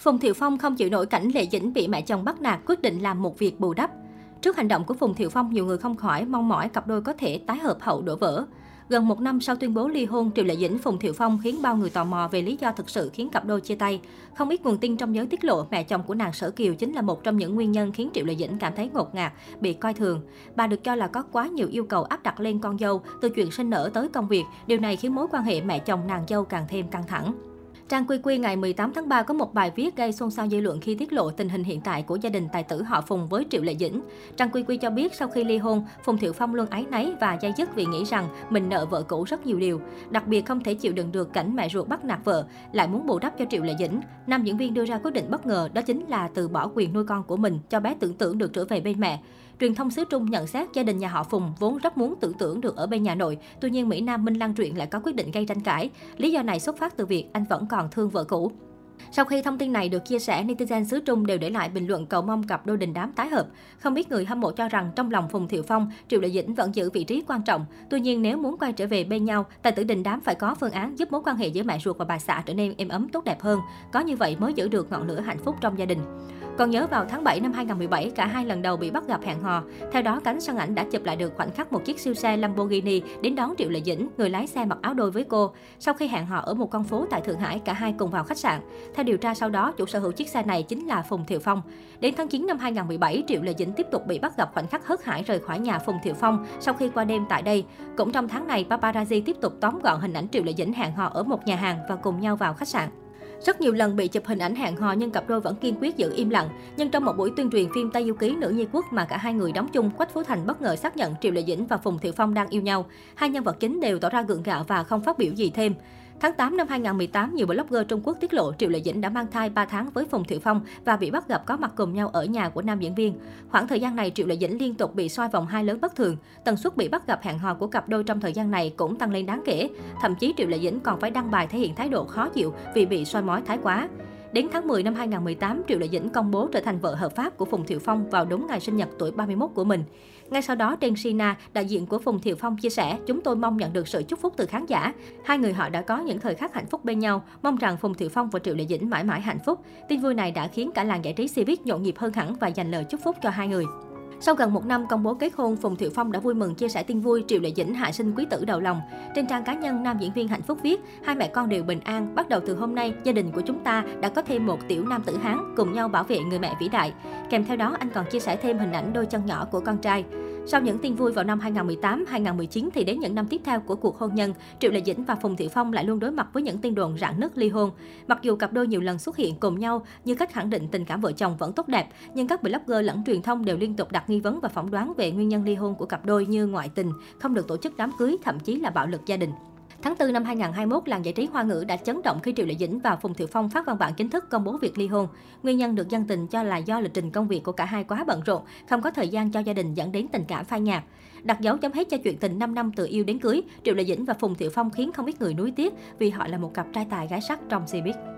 Phùng Thiệu Phong không chịu nổi cảnh Lệ Dĩnh bị mẹ chồng bắt nạt, quyết định làm một việc bù đắp. Trước hành động của Phùng Thiệu Phong, nhiều người không khỏi mong mỏi cặp đôi có thể tái hợp hậu đổ vỡ. Gần một năm sau tuyên bố ly hôn, Triệu Lệ Dĩnh, Phùng Thiệu Phong khiến bao người tò mò về lý do thực sự khiến cặp đôi chia tay. Không ít nguồn tin trong giới tiết lộ, mẹ chồng của nàng Sở Kiều chính là một trong những nguyên nhân khiến Triệu Lệ Dĩnh cảm thấy ngột ngạt, bị coi thường. Bà được cho là có quá nhiều yêu cầu áp đặt lên con dâu, từ chuyện sinh nở tới công việc. Điều này khiến mối quan hệ mẹ chồng nàng dâu càng thêm căng thẳng. Trang Quy Quy ngày 18 tháng 3 có một bài viết gây xôn xao dư luận khi tiết lộ tình hình hiện tại của gia đình tài tử họ Phùng với Triệu Lệ Dĩnh. Trang Quy Quy cho biết sau khi ly hôn, Phùng Thiệu Phong luôn ái náy và dây dứt vì nghĩ rằng mình nợ vợ cũ rất nhiều điều. Đặc biệt không thể chịu đựng được cảnh mẹ ruột bắt nạt vợ, lại muốn bù đắp cho Triệu Lệ Dĩnh. Nam diễn viên đưa ra quyết định bất ngờ đó chính là từ bỏ quyền nuôi con của mình cho bé tưởng tượng được trở về bên mẹ. Truyền thông xứ Trung nhận xét gia đình nhà họ Phùng vốn rất muốn tưởng tưởng được ở bên nhà nội, tuy nhiên Mỹ Nam Minh Lan Truyện lại có quyết định gây tranh cãi. Lý do này xuất phát từ việc anh vẫn còn thương vợ cũ. Sau khi thông tin này được chia sẻ, netizen xứ Trung đều để lại bình luận cầu mong cặp đôi đình đám tái hợp. Không biết người hâm mộ cho rằng trong lòng Phùng Thiệu Phong, Triệu Đại Dĩnh vẫn giữ vị trí quan trọng. Tuy nhiên nếu muốn quay trở về bên nhau, tài tử đình đám phải có phương án giúp mối quan hệ giữa mẹ ruột và bà xã trở nên êm ấm tốt đẹp hơn. Có như vậy mới giữ được ngọn lửa hạnh phúc trong gia đình. Còn nhớ vào tháng 7 năm 2017, cả hai lần đầu bị bắt gặp hẹn hò. Theo đó, cánh sân ảnh đã chụp lại được khoảnh khắc một chiếc siêu xe Lamborghini đến đón Triệu Lệ Dĩnh, người lái xe mặc áo đôi với cô. Sau khi hẹn hò ở một con phố tại Thượng Hải, cả hai cùng vào khách sạn. Theo điều tra sau đó, chủ sở hữu chiếc xe này chính là Phùng Thiệu Phong. Đến tháng 9 năm 2017, Triệu Lệ Dĩnh tiếp tục bị bắt gặp khoảnh khắc hớt hải rời khỏi nhà Phùng Thiệu Phong sau khi qua đêm tại đây. Cũng trong tháng này, paparazzi tiếp tục tóm gọn hình ảnh Triệu Lệ Dĩnh hẹn hò ở một nhà hàng và cùng nhau vào khách sạn. Rất nhiều lần bị chụp hình ảnh hẹn hò nhưng cặp đôi vẫn kiên quyết giữ im lặng. Nhưng trong một buổi tuyên truyền phim Tây Du Ký Nữ Nhi Quốc mà cả hai người đóng chung, Quách Phú Thành bất ngờ xác nhận Triệu Lệ Dĩnh và Phùng Thiệu Phong đang yêu nhau. Hai nhân vật chính đều tỏ ra gượng gạo và không phát biểu gì thêm. Tháng 8 năm 2018, nhiều blogger Trung Quốc tiết lộ Triệu Lệ Dĩnh đã mang thai 3 tháng với Phùng Thiệu Phong và bị bắt gặp có mặt cùng nhau ở nhà của nam diễn viên. Khoảng thời gian này, Triệu Lệ Dĩnh liên tục bị soi vòng hai lớn bất thường. Tần suất bị bắt gặp hẹn hò của cặp đôi trong thời gian này cũng tăng lên đáng kể. Thậm chí Triệu Lệ Dĩnh còn phải đăng bài thể hiện thái độ khó chịu vì bị soi mói thái quá. Đến tháng 10 năm 2018, Triệu Lệ Dĩnh công bố trở thành vợ hợp pháp của Phùng Thiệu Phong vào đúng ngày sinh nhật tuổi 31 của mình. Ngay sau đó, trên Sina, đại diện của Phùng Thiệu Phong chia sẻ, chúng tôi mong nhận được sự chúc phúc từ khán giả. Hai người họ đã có những thời khắc hạnh phúc bên nhau, mong rằng Phùng Thiệu Phong và Triệu Lệ Dĩnh mãi mãi hạnh phúc. Tin vui này đã khiến cả làng giải trí Civic nhộn nhịp hơn hẳn và dành lời chúc phúc cho hai người. Sau gần một năm công bố kết hôn, Phùng Thiệu Phong đã vui mừng chia sẻ tin vui Triệu Lệ Dĩnh hạ sinh quý tử đầu lòng. Trên trang cá nhân, nam diễn viên hạnh phúc viết, hai mẹ con đều bình an. Bắt đầu từ hôm nay, gia đình của chúng ta đã có thêm một tiểu nam tử Hán cùng nhau bảo vệ người mẹ vĩ đại. Kèm theo đó, anh còn chia sẻ thêm hình ảnh đôi chân nhỏ của con trai. Sau những tin vui vào năm 2018, 2019 thì đến những năm tiếp theo của cuộc hôn nhân, Triệu Lệ Dĩnh và Phùng thị Phong lại luôn đối mặt với những tin đồn rạn nứt ly hôn. Mặc dù cặp đôi nhiều lần xuất hiện cùng nhau như cách khẳng định tình cảm vợ chồng vẫn tốt đẹp, nhưng các blogger lẫn truyền thông đều liên tục đặt nghi vấn và phỏng đoán về nguyên nhân ly hôn của cặp đôi như ngoại tình, không được tổ chức đám cưới, thậm chí là bạo lực gia đình. Tháng 4 năm 2021, làng giải trí Hoa ngữ đã chấn động khi Triệu Lệ Dĩnh và Phùng Thiệu Phong phát văn bản chính thức công bố việc ly hôn. Nguyên nhân được dân tình cho là do lịch trình công việc của cả hai quá bận rộn, không có thời gian cho gia đình dẫn đến tình cảm phai nhạt. Đặt dấu chấm hết cho chuyện tình 5 năm từ yêu đến cưới, Triệu Lệ Dĩnh và Phùng Thiệu Phong khiến không ít người nuối tiếc vì họ là một cặp trai tài gái sắc trong showbiz.